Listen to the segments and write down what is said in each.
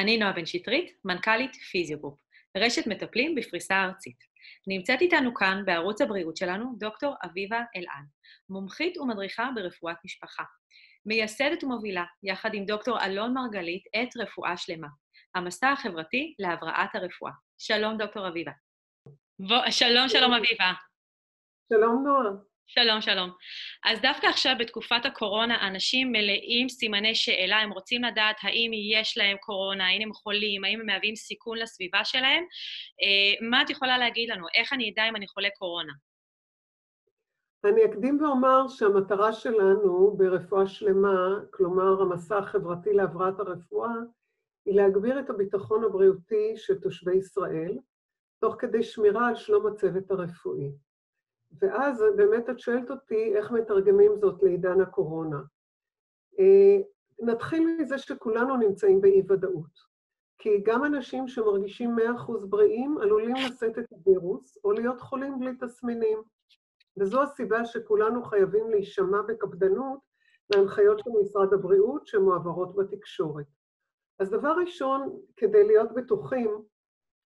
אני נועה בן שטרית, מנכ"לית פיזיוגרופ, רשת מטפלים בפריסה ארצית. נמצאת איתנו כאן, בערוץ הבריאות שלנו, דוקטור אביבה אלעד, מומחית ומדריכה ברפואת משפחה. מייסדת ומובילה, יחד עם דוקטור אלון מרגלית, את רפואה שלמה, המסע החברתי להבראת הרפואה. שלום, דוקטור אביבה. בוא, שלום, שלום, אביבה. שלום, נועה. שלום, שלום. אז דווקא עכשיו, בתקופת הקורונה, אנשים מלאים סימני שאלה, הם רוצים לדעת האם יש להם קורונה, האם הם חולים, האם הם מהווים סיכון לסביבה שלהם. אה, מה את יכולה להגיד לנו? איך אני אדע אם אני חולה קורונה? אני אקדים ואומר שהמטרה שלנו ברפואה שלמה, כלומר המסע החברתי להבראת הרפואה, היא להגביר את הביטחון הבריאותי של תושבי ישראל, תוך כדי שמירה על שלום הצוות הרפואי. ואז באמת את שואלת אותי איך מתרגמים זאת לעידן הקורונה. אה, נתחיל מזה שכולנו נמצאים באי-ודאות. כי גם אנשים שמרגישים 100% בריאים עלולים לשאת את הווירוס או להיות חולים בלי תסמינים. וזו הסיבה שכולנו חייבים להישמע בקפדנות להנחיות של משרד הבריאות שמועברות בתקשורת. אז דבר ראשון, כדי להיות בטוחים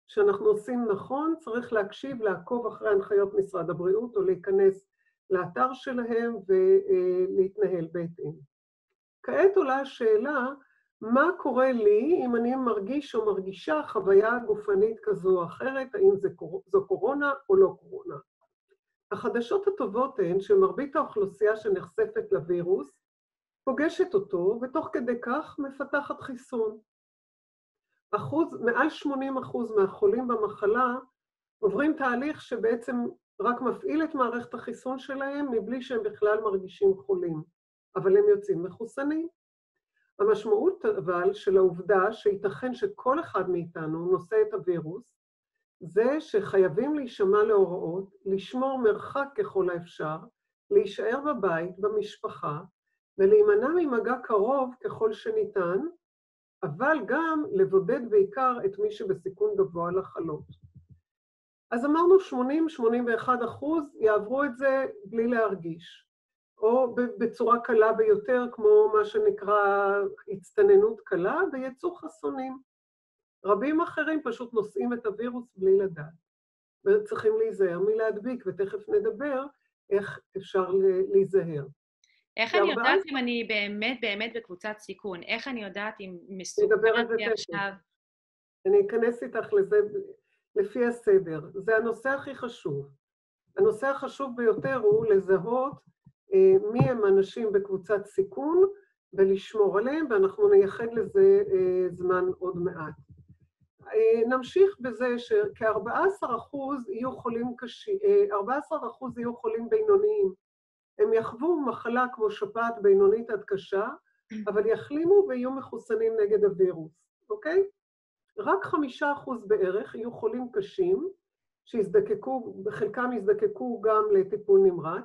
שאנחנו עושים נכון, צריך להקשיב, לעקוב אחרי הנחיות משרד הבריאות או להיכנס לאתר שלהם ולהתנהל בהתאם. כעת עולה השאלה, מה קורה לי אם אני מרגיש או מרגישה חוויה גופנית כזו או אחרת, האם זה, זו קורונה או לא קורונה? החדשות הטובות הן שמרבית האוכלוסייה שנחשפת לווירוס פוגשת אותו, ותוך כדי כך מפתחת חיסון. אחוז, מעל 80 אחוז מהחולים במחלה עוברים תהליך שבעצם רק מפעיל את מערכת החיסון שלהם מבלי שהם בכלל מרגישים חולים, אבל הם יוצאים מחוסנים. המשמעות אבל של העובדה שייתכן שכל אחד מאיתנו נושא את הווירוס, זה שחייבים להישמע להוראות, לשמור מרחק ככל האפשר, להישאר בבית, במשפחה, ולהימנע ממגע קרוב ככל שניתן, אבל גם לבודד בעיקר את מי שבסיכון גבוה לחלות. אז אמרנו 80-81 אחוז יעברו את זה בלי להרגיש, או בצורה קלה ביותר, כמו מה שנקרא הצטננות קלה, ויצאו חסונים. רבים אחרים פשוט נושאים את הווירוס בלי לדעת, וצריכים להיזהר מלהדביק, ותכף נדבר איך אפשר להיזהר. איך אני יודעת אם אני באמת באמת בקבוצת סיכון? איך אני יודעת אם מסוכנת לי עכשיו? אני אכנס איתך לזה לפי הסדר. זה הנושא הכי חשוב. הנושא החשוב ביותר הוא לזהות אה, מי הם אנשים בקבוצת סיכון ולשמור עליהם, ואנחנו נייחד לזה אה, זמן עוד מעט. אה, נמשיך בזה שכ-14% יהיו חולים קשים, 14% יהיו חולים בינוניים, הם יחוו מחלה כמו שפעת בינונית עד קשה, אבל יחלימו ויהיו מחוסנים נגד הווירוס, אוקיי? רק חמישה אחוז בערך יהיו חולים קשים, שיזדקקו, בחלקם יזדקקו גם לטיפול נמרץ,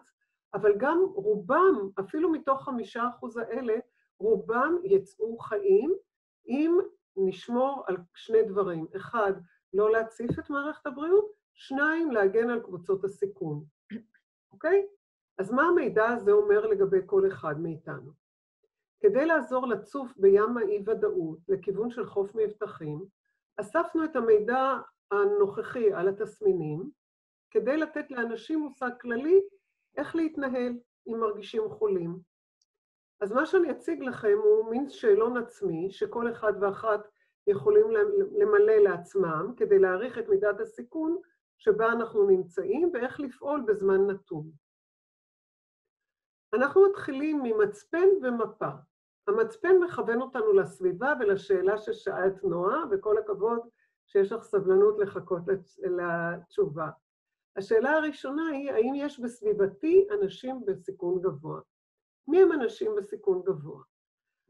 אבל גם רובם, אפילו מתוך חמישה אחוז האלה, רובם יצאו חיים אם נשמור על שני דברים. אחד, לא להציף את מערכת הבריאות, שניים, להגן על קבוצות הסיכון, אוקיי? אז מה המידע הזה אומר לגבי כל אחד מאיתנו? כדי לעזור לצוף בים האי-ודאות לכיוון של חוף מבטחים, אספנו את המידע הנוכחי על התסמינים, כדי לתת לאנשים מושג כללי איך להתנהל אם מרגישים חולים. אז מה שאני אציג לכם הוא מין שאלון עצמי, שכל אחד ואחת יכולים למלא לעצמם, כדי להעריך את מידת הסיכון שבה אנחנו נמצאים ואיך לפעול בזמן נתון. אנחנו מתחילים ממצפן ומפה. המצפן מכוון אותנו לסביבה ולשאלה ששאלת נועה, וכל הכבוד שיש לך סבלנות לחכות לתשובה. השאלה הראשונה היא, האם יש בסביבתי אנשים בסיכון גבוה? מי הם אנשים בסיכון גבוה?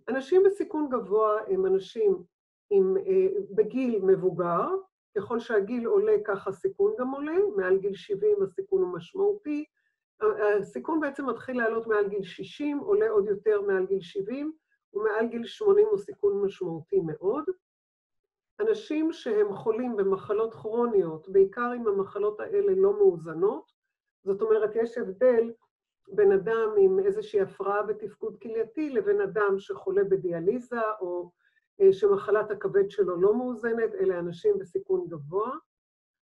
אנשים בסיכון גבוה הם אנשים עם, אה, בגיל מבוגר, ככל שהגיל עולה כך הסיכון גם עולה, מעל גיל 70 הסיכון הוא משמעותי, הסיכון בעצם מתחיל לעלות מעל גיל 60, עולה עוד יותר מעל גיל 70, ומעל גיל 80 הוא סיכון משמעותי מאוד. אנשים שהם חולים במחלות כרוניות, בעיקר אם המחלות האלה לא מאוזנות, זאת אומרת, יש הבדל בין אדם עם איזושהי הפרעה בתפקוד כלייתי לבין אדם שחולה בדיאליזה או שמחלת הכבד שלו לא מאוזנת, אלה אנשים בסיכון גבוה.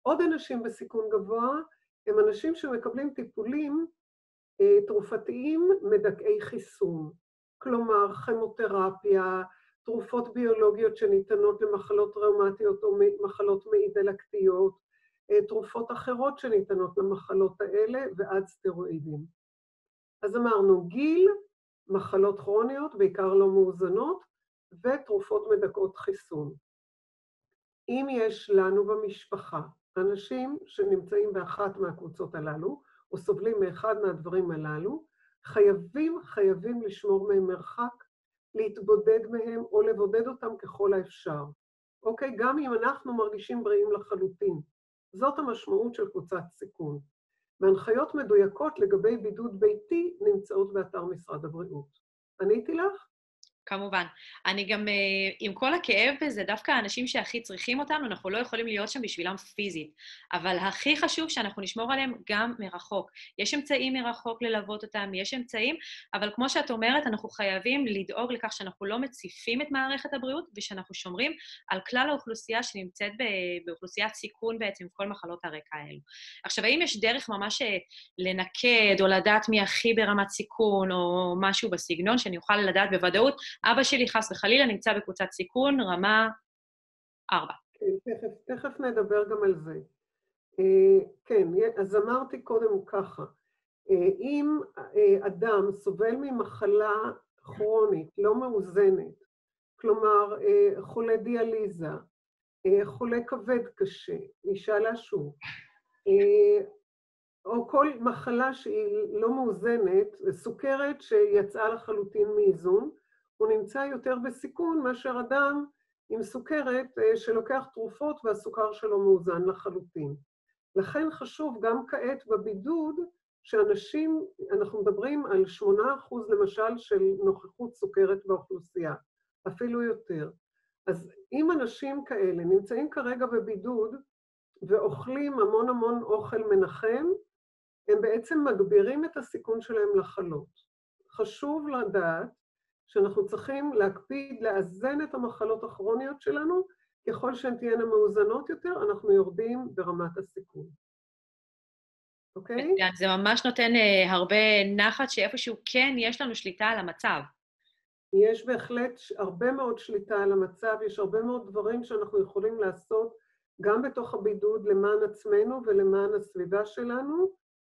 עוד אנשים בסיכון גבוה הם אנשים שמקבלים טיפולים תרופתיים מדכאי חיסון, כלומר כימותרפיה, תרופות ביולוגיות שניתנות למחלות ראומטיות או מחלות מעי דלקתיות, תרופות אחרות שניתנות למחלות האלה ועד סטרואידים. אז אמרנו, גיל, מחלות כרוניות, בעיקר לא מאוזנות, ותרופות מדכאות חיסון. אם יש לנו במשפחה אנשים שנמצאים באחת מהקבוצות הללו, או סובלים מאחד מהדברים הללו, חייבים, חייבים לשמור מהם מרחק, להתבודד מהם או לבודד אותם ככל האפשר. אוקיי? גם אם אנחנו מרגישים בריאים לחלוטין. זאת המשמעות של קבוצת סיכון. והנחיות מדויקות לגבי בידוד ביתי נמצאות באתר משרד הבריאות. עניתי לך? כמובן. אני גם, אה, עם כל הכאב בזה, דווקא האנשים שהכי צריכים אותנו, אנחנו לא יכולים להיות שם בשבילם פיזית. אבל הכי חשוב שאנחנו נשמור עליהם גם מרחוק. יש אמצעים מרחוק ללוות אותם, יש אמצעים, אבל כמו שאת אומרת, אנחנו חייבים לדאוג לכך שאנחנו לא מציפים את מערכת הבריאות, ושאנחנו שומרים על כלל האוכלוסייה שנמצאת באוכלוסיית סיכון בעצם, כל מחלות הרקע האלו. עכשיו, האם יש דרך ממש אה, לנקד, או לדעת מי הכי ברמת סיכון, או משהו בסגנון, שאני אוכל לדעת בוודאות, אבא שלי, חס וחלילה, נמצא בקבוצת סיכון, רמה 4. כן, תכף, תכף נדבר גם על זה. Uh, כן, אז אמרתי קודם ככה, uh, אם uh, אדם סובל ממחלה כרונית, לא מאוזנת, כלומר חולה דיאליזה, חולה כבד קשה, אישה uh, או כל מחלה שהיא לא מאוזנת, סוכרת שיצאה לחלוטין מאיזון, הוא נמצא יותר בסיכון מאשר אדם עם סוכרת אה, שלוקח תרופות והסוכר שלו מאוזן לחלוטין. לכן חשוב גם כעת בבידוד שאנשים, אנחנו מדברים על 8% למשל של נוכחות סוכרת באוכלוסייה, אפילו יותר. אז אם אנשים כאלה נמצאים כרגע בבידוד ואוכלים המון המון אוכל מנחם, הם בעצם מגבירים את הסיכון שלהם לחלות. חשוב לדעת שאנחנו צריכים להקפיד לאזן את המחלות הכרוניות שלנו, ככל שהן תהיינה מאוזנות יותר, אנחנו יורדים ברמת הסיכון. אוקיי? זה ממש נותן uh, הרבה נחת שאיפשהו כן יש לנו שליטה על המצב. יש בהחלט הרבה מאוד שליטה על המצב, יש הרבה מאוד דברים שאנחנו יכולים לעשות גם בתוך הבידוד למען עצמנו ולמען הסביבה שלנו,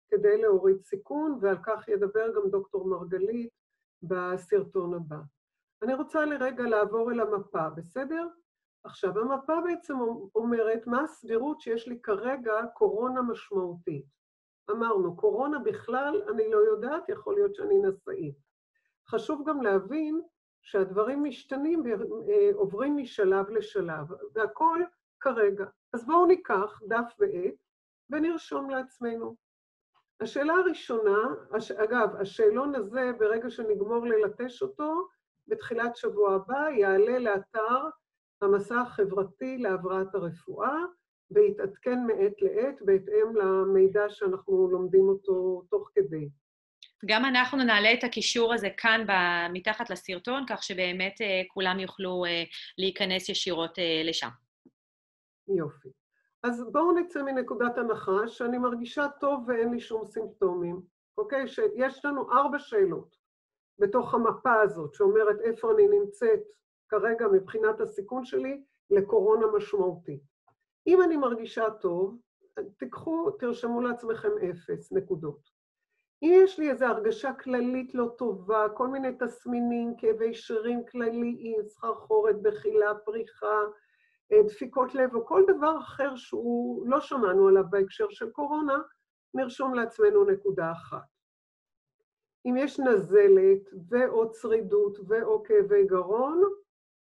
כדי להוריד סיכון, ועל כך ידבר גם דוקטור מרגלית בסרטון הבא. אני רוצה לרגע לעבור אל המפה, בסדר? עכשיו, המפה בעצם אומרת מה הסבירות שיש לי כרגע קורונה משמעותית. אמרנו, קורונה בכלל, אני לא יודעת, יכול להיות שאני נשאית. חשוב גם להבין שהדברים משתנים ועוברים משלב לשלב, והכול כרגע. אז בואו ניקח דף ועט ונרשום לעצמנו. השאלה הראשונה, אגב, השאלון הזה, ברגע שנגמור ללטש אותו, בתחילת שבוע הבא יעלה לאתר המסע החברתי להבראת הרפואה, ויתעדכן מעת לעת בהתאם למידע שאנחנו לומדים אותו תוך כדי. גם אנחנו נעלה את הקישור הזה כאן מתחת לסרטון, כך שבאמת אה, כולם יוכלו אה, להיכנס ישירות אה, לשם. יופי. אז בואו נצא מנקודת הנחה שאני מרגישה טוב ואין לי שום סימפטומים, אוקיי? שיש לנו ארבע שאלות בתוך המפה הזאת, שאומרת איפה אני נמצאת כרגע מבחינת הסיכון שלי לקורונה משמעותית. אם אני מרגישה טוב, תיקחו, תרשמו לעצמכם אפס נקודות. אם יש לי איזו הרגשה כללית לא טובה, כל מיני תסמינים, כאבי שרירים כלליים, סחרחורת, בחילה, פריחה, דפיקות לב או כל דבר אחר שהוא לא שמענו עליו בהקשר של קורונה, נרשום לעצמנו נקודה אחת. אם יש נזלת ואו צרידות ואו כאבי גרון,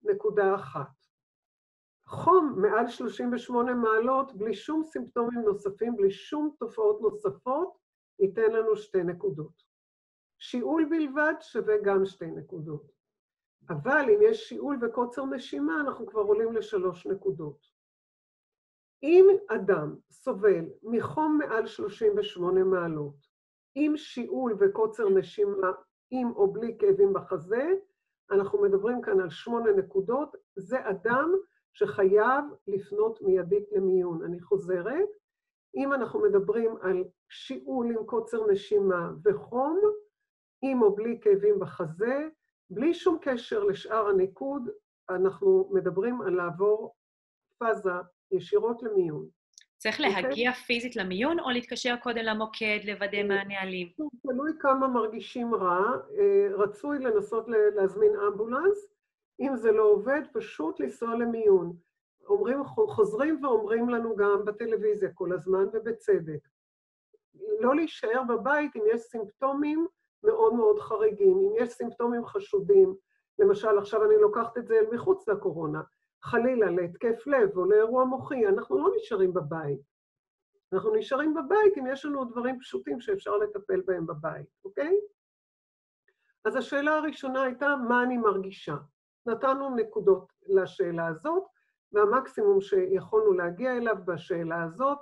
נקודה אחת. חום מעל 38 מעלות, בלי שום סימפטומים נוספים, בלי שום תופעות נוספות, ייתן לנו שתי נקודות. שיעול בלבד שווה גם שתי נקודות. אבל אם יש שיעול וקוצר נשימה, אנחנו כבר עולים לשלוש נקודות. אם אדם סובל מחום מעל 38 מעלות, עם שיעול וקוצר נשימה, עם או בלי כאבים בחזה, אנחנו מדברים כאן על שמונה נקודות, זה אדם שחייב לפנות מיידית למיון. אני חוזרת, אם אנחנו מדברים על שיעול עם קוצר נשימה וחום, עם או בלי כאבים בחזה, בלי שום קשר לשאר הניקוד, אנחנו מדברים על לעבור פאזה ישירות למיון. צריך okay. אוקיי? להגיע פיזית למיון או להתקשר קודם למוקד, לוודא מה הנהלים? תלוי כמה מרגישים רע. אה, רצוי לנסות להזמין אמבולנס. אם זה לא עובד, פשוט לנסוע למיון. אומרים, חוזרים ואומרים לנו גם בטלוויזיה כל הזמן, ובצדק. לא להישאר בבית אם יש סימפטומים מאוד מאוד חריגים, אם יש סימפטומים חשודים, למשל, עכשיו אני לוקחת את זה אל מחוץ לקורונה, חלילה להתקף לב או לאירוע מוחי, אנחנו לא נשארים בבית. אנחנו נשארים בבית אם יש לנו דברים פשוטים שאפשר לטפל בהם בבית, אוקיי? אז השאלה הראשונה הייתה, מה אני מרגישה? נתנו נקודות לשאלה הזאת, והמקסימום שיכולנו להגיע אליו בשאלה הזאת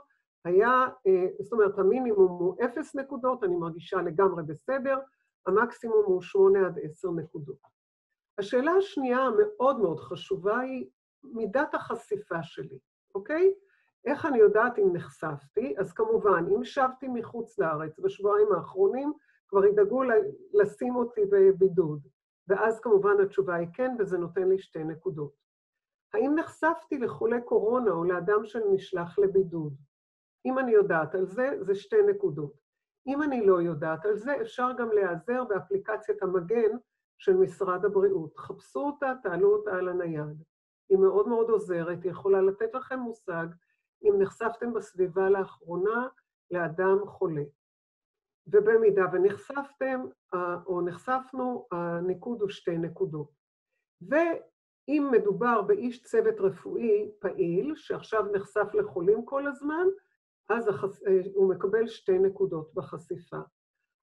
היה, אה, זאת אומרת, המינימום הוא אפס נקודות, אני מרגישה לגמרי בסדר, המקסימום הוא שמונה עד עשר נקודות. השאלה השנייה המאוד מאוד חשובה היא מידת החשיפה שלי, אוקיי? איך אני יודעת אם נחשפתי? אז כמובן, אם שבתי מחוץ לארץ בשבועיים האחרונים, כבר ידאגו לשים אותי בבידוד. ואז כמובן התשובה היא כן, וזה נותן לי שתי נקודות. האם נחשפתי לחולה קורונה או לאדם שנשלח לבידוד? אם אני יודעת על זה, זה שתי נקודות. אם אני לא יודעת על זה, אפשר גם להיעזר באפליקציית המגן של משרד הבריאות. חפשו אותה, תעלו אותה על הנייד. היא מאוד מאוד עוזרת, היא יכולה לתת לכם מושג אם נחשפתם בסביבה לאחרונה לאדם חולה. ובמידה ונחשפתם, או נחשפנו, הניקוד הוא שתי נקודות. ואם מדובר באיש צוות רפואי פעיל, שעכשיו נחשף לחולים כל הזמן, אז החש... הוא מקבל שתי נקודות בחשיפה.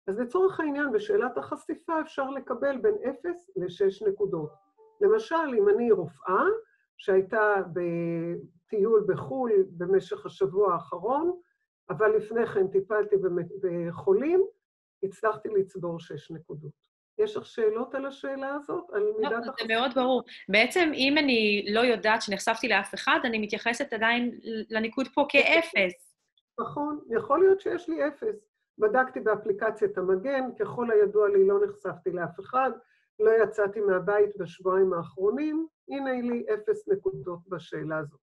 אז לצורך העניין, בשאלת החשיפה אפשר לקבל בין 0 ל-6 נקודות. למשל, אם אני רופאה שהייתה בטיול בחו"ל במשך השבוע האחרון, אבל לפני כן טיפלתי בחולים, הצלחתי לצבור 6 נקודות. יש לך שאלות על השאלה הזאת? על לא, מידת החשיפה? זה מאוד ברור. בעצם, אם אני לא יודעת שנחשפתי לאף אחד, אני מתייחסת עדיין לניקוד פה כאפס. נכון, יכול להיות שיש לי אפס. בדקתי באפליקציית המגן, ככל הידוע לי לא נחשפתי לאף אחד, לא יצאתי מהבית בשבועיים האחרונים, הנה לי אפס נקודות בשאלה הזאת.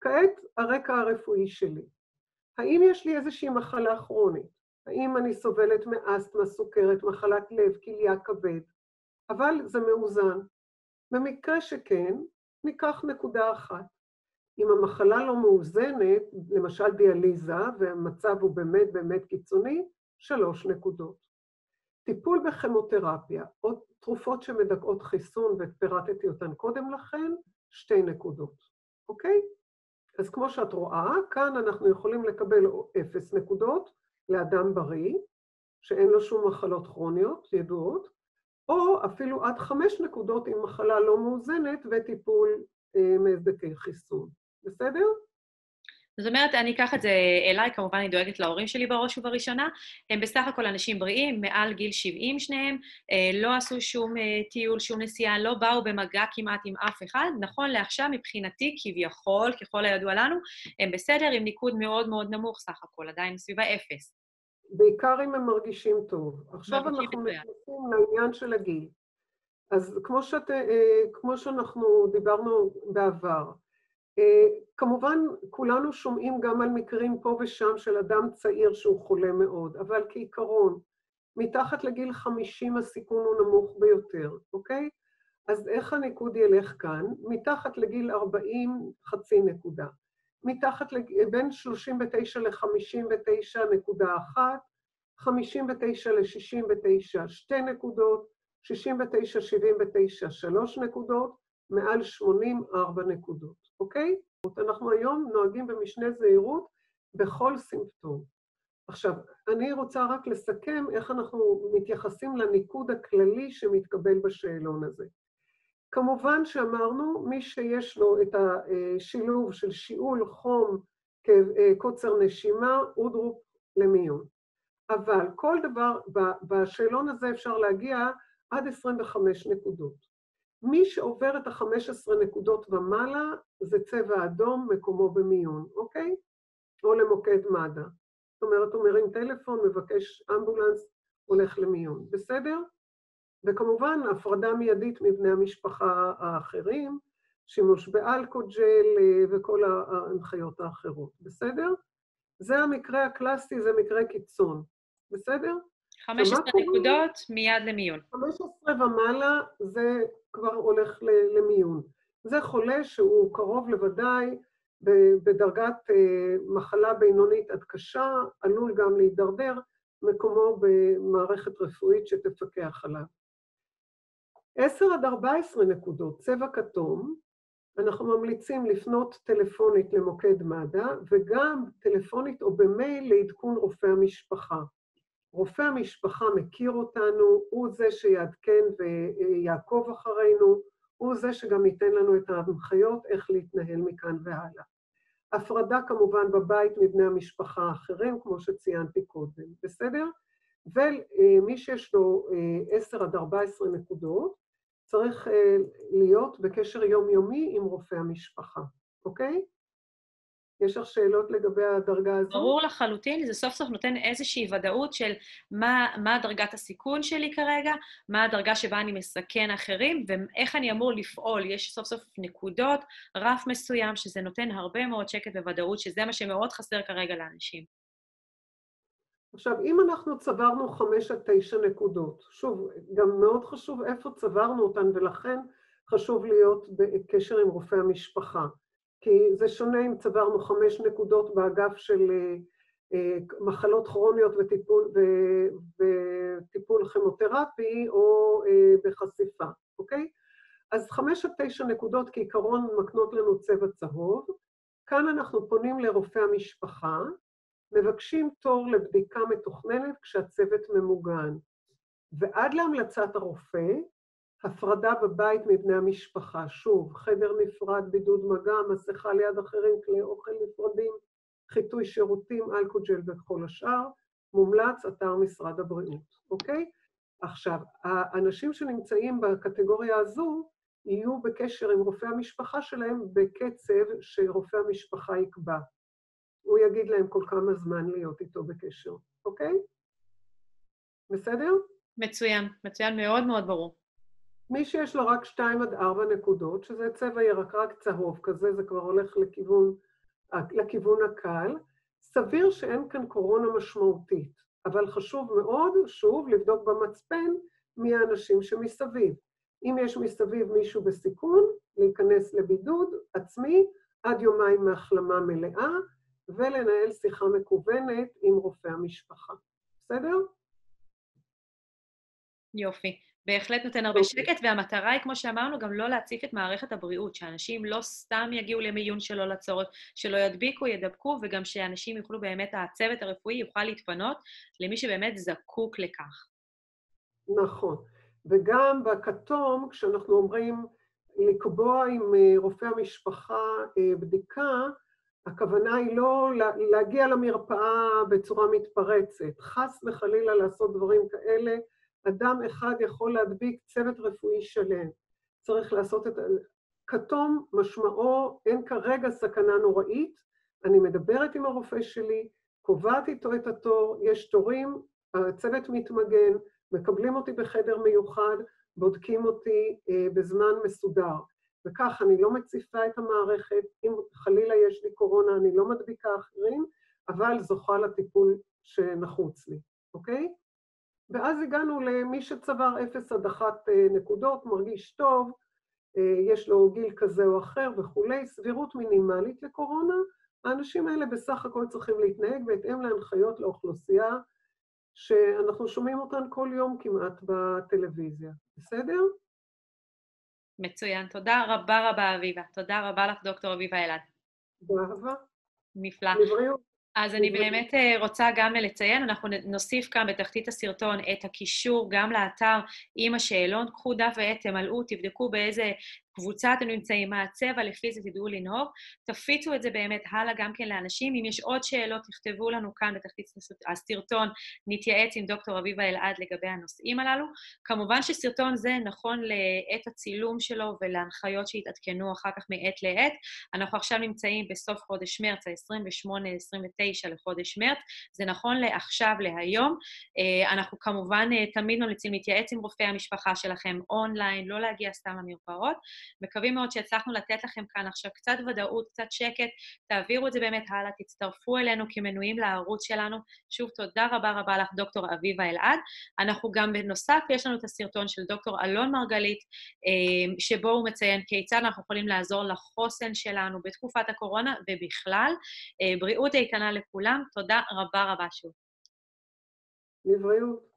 כעת, הרקע הרפואי שלי. האם יש לי איזושהי מחלה כרונית? האם אני סובלת מאסתמה, סוכרת, מחלת לב, כליה, כבד? אבל זה מאוזן. במקרה שכן, ניקח נקודה אחת. אם המחלה לא מאוזנת, למשל דיאליזה, והמצב הוא באמת באמת קיצוני, שלוש נקודות. טיפול בכימותרפיה, או תרופות שמדכאות חיסון ופירטתי אותן קודם לכן, שתי נקודות, אוקיי? אז כמו שאת רואה, כאן אנחנו יכולים לקבל אפס נקודות לאדם בריא, שאין לו שום מחלות כרוניות ידועות, או אפילו עד חמש נקודות עם מחלה לא מאוזנת וטיפול אה, מהסדקי חיסון. בסדר? זאת אומרת, אני אקח את זה אליי, כמובן אני דואגת להורים שלי בראש ובראשונה. הם בסך הכל אנשים בריאים, מעל גיל 70 שניהם, אה, לא עשו שום אה, טיול, שום נסיעה, לא באו במגע כמעט עם אף אחד. נכון לעכשיו, מבחינתי, כביכול, ככל הידוע לנו, הם בסדר עם ניקוד מאוד מאוד נמוך סך הכל, עדיין סביבה אפס. בעיקר אם הם מרגישים טוב. עכשיו אנחנו נכנסים לעניין של הגיל. אז כמו, שאת, אה, כמו שאנחנו דיברנו בעבר, כמובן, כולנו שומעים גם על מקרים פה ושם של אדם צעיר שהוא חולה מאוד, אבל כעיקרון, מתחת לגיל 50 הסיכון הוא נמוך ביותר, אוקיי? אז איך הניקוד ילך כאן? מתחת לגיל 40, חצי נקודה. מתחת, לג... בין 39 ל-59 נקודה אחת, 59 ל-69, שתי נקודות, 69-79, שלוש נקודות, מעל 80, ארבע נקודות, אוקיי? אנחנו היום נוהגים במשנה זהירות בכל סימפטום. עכשיו, אני רוצה רק לסכם איך אנחנו מתייחסים לניקוד הכללי שמתקבל בשאלון הזה. כמובן שאמרנו, מי שיש לו את השילוב של שיעול, חום, קוצר נשימה, אודרופ למיון. אבל כל דבר, בשאלון הזה אפשר להגיע עד 25 נקודות. מי שעובר את ה-15 נקודות ומעלה, זה צבע אדום, מקומו במיון, אוקיי? או למוקד מד"א. זאת אומרת, הוא מרים טלפון, מבקש אמבולנס, הולך למיון, בסדר? וכמובן, הפרדה מיידית מבני המשפחה האחרים, שימוש באלכוג'ל אה, וכל ההנחיות האחרות, בסדר? זה המקרה הקלאסי, זה מקרה קיצון, בסדר? 15 נקודות, מיד למיון. 15 ומעלה זה כבר הולך למיון. זה חולה שהוא קרוב לוודאי בדרגת אה, מחלה בינונית עד קשה, עלול גם להידרדר, מקומו במערכת רפואית שתפקח עליו. 10 עד 14 נקודות, צבע כתום, אנחנו ממליצים לפנות טלפונית למוקד מד"א, וגם טלפונית או במייל לעדכון רופא המשפחה. רופא המשפחה מכיר אותנו, הוא זה שיעדכן ויעקוב אחרינו, הוא זה שגם ייתן לנו את ההנחיות איך להתנהל מכאן והלאה. הפרדה כמובן בבית מבני המשפחה האחרים, כמו שציינתי קודם, בסדר? ומי שיש לו 10 עד 14 נקודות, צריך להיות בקשר יומיומי עם רופא המשפחה, אוקיי? יש לך שאלות לגבי הדרגה הזו? ברור לחלוטין, זה סוף סוף נותן איזושהי ודאות של מה, מה דרגת הסיכון שלי כרגע, מה הדרגה שבה אני מסכן אחרים, ואיך אני אמור לפעול. יש סוף סוף נקודות, רף מסוים, שזה נותן הרבה מאוד שקט וודאות, שזה מה שמאוד חסר כרגע לאנשים. עכשיו, אם אנחנו צברנו חמש עד תשע נקודות, שוב, גם מאוד חשוב איפה צברנו אותן, ולכן חשוב להיות בקשר עם רופא המשפחה. כי זה שונה אם צברנו חמש נקודות באגף של אה, אה, מחלות כרוניות וטיפול, וטיפול כימותרפי או אה, בחשיפה, אוקיי? אז חמש עד תשע נקודות כעיקרון מקנות לנו צבע צהוב. כאן אנחנו פונים לרופא המשפחה, מבקשים תור לבדיקה מתוכננת כשהצוות ממוגן. ועד להמלצת הרופא, הפרדה בבית מבני המשפחה, שוב, חדר נפרד, בידוד מגע, מסכה ליד אחרים, כלי אוכל נפרדים, חיטוי שירותים, אלכוג'ל וכל השאר, מומלץ אתר משרד הבריאות, אוקיי? עכשיו, האנשים שנמצאים בקטגוריה הזו יהיו בקשר עם רופא המשפחה שלהם בקצב שרופא המשפחה יקבע. הוא יגיד להם כל כמה זמן להיות איתו בקשר, אוקיי? בסדר? מצוין, מצוין מאוד מאוד ברור. מי שיש לו רק שתיים עד ארבע נקודות, שזה צבע ירקרק צהוב כזה, זה כבר הולך לכיוון, לכיוון הקל, סביר שאין כאן קורונה משמעותית, אבל חשוב מאוד, שוב, לבדוק במצפן מי האנשים שמסביב. אם יש מסביב מישהו בסיכון, להיכנס לבידוד עצמי עד יומיים מהחלמה מלאה, ולנהל שיחה מקוונת עם רופא המשפחה. בסדר? יופי. בהחלט נותן הרבה אוקיי. שקט, והמטרה היא, כמו שאמרנו, גם לא להציף את מערכת הבריאות, שאנשים לא סתם יגיעו למיון שלא לצורך, שלא ידביקו, ידבקו, וגם שאנשים יוכלו באמת, הצוות הרפואי יוכל להתפנות למי שבאמת זקוק לכך. נכון. וגם בכתום, כשאנחנו אומרים לקבוע עם אה, רופא המשפחה אה, בדיקה, הכוונה היא לא להגיע למרפאה בצורה מתפרצת. חס וחלילה לעשות דברים כאלה, אדם אחד יכול להדביק צוות רפואי שלם. צריך לעשות את... כתום משמעו, אין כרגע סכנה נוראית, אני מדברת עם הרופא שלי, קובעת איתו את התור, יש תורים, הצוות מתמגן, מקבלים אותי בחדר מיוחד, בודקים אותי אה, בזמן מסודר. וכך אני לא מציפה את המערכת, אם חלילה יש לי קורונה אני לא מדביקה אחרים, אבל זוכה לטיפול שנחוץ לי, אוקיי? ואז הגענו למי שצבר 0 עד 1 אה, נקודות, מרגיש טוב, אה, יש לו גיל כזה או אחר וכולי, סבירות מינימלית לקורונה, האנשים האלה בסך הכל צריכים להתנהג בהתאם להנחיות לאוכלוסייה שאנחנו שומעים אותן כל יום כמעט בטלוויזיה, בסדר? מצוין. תודה רבה רבה, אביבה. תודה רבה לך, דוקטור אביבה אלעד. באהבה. נפלא. לבריאות. אז אני באמת אה, רוצה גם לציין, אנחנו נוסיף כאן בתחתית הסרטון את הקישור גם לאתר עם השאלון. קחו דף ועט, תמלאו, תבדקו באיזה קבוצה אתם נמצאים, מה הצבע, לפי זה תדעו לנהוג. תפיצו את זה באמת הלאה גם כן לאנשים. אם יש עוד שאלות, תכתבו לנו כאן בתחתית הסרטון, נתייעץ עם דוקטור אביבה אלעד לגבי הנושאים הללו. כמובן שסרטון זה נכון לעת הצילום שלו ולהנחיות שיתעדכנו אחר כך מעת לעת. אנחנו עכשיו נמצאים בסוף חודש מרץ, ה-28-29 לחודש מרץ. זה נכון לעכשיו, להיום. אה, אנחנו כמובן אה, תמיד ממליצים להתייעץ עם רופאי המשפחה שלכם אונליין, לא להגיע סתם למרפאות. מקווים מאוד שהצלחנו לתת לכם כאן עכשיו קצת ודאות, קצת שקט, תעבירו את זה באמת הלאה, תצטרפו אלינו כמנויים לערוץ שלנו. שוב, תודה רבה רבה לך, דוקטור אביבה אלעד. אנחנו גם בנוסף, יש לנו את הסרטון של דוקטור אלון מרגלית, אה, שבו הוא מציין כיצד אנחנו יכולים לעזור לחוסן שלנו בתקופת הקורונה ובכלל. בריאות איתנה לכולם, תודה רבה רבה שוב. לבריאות.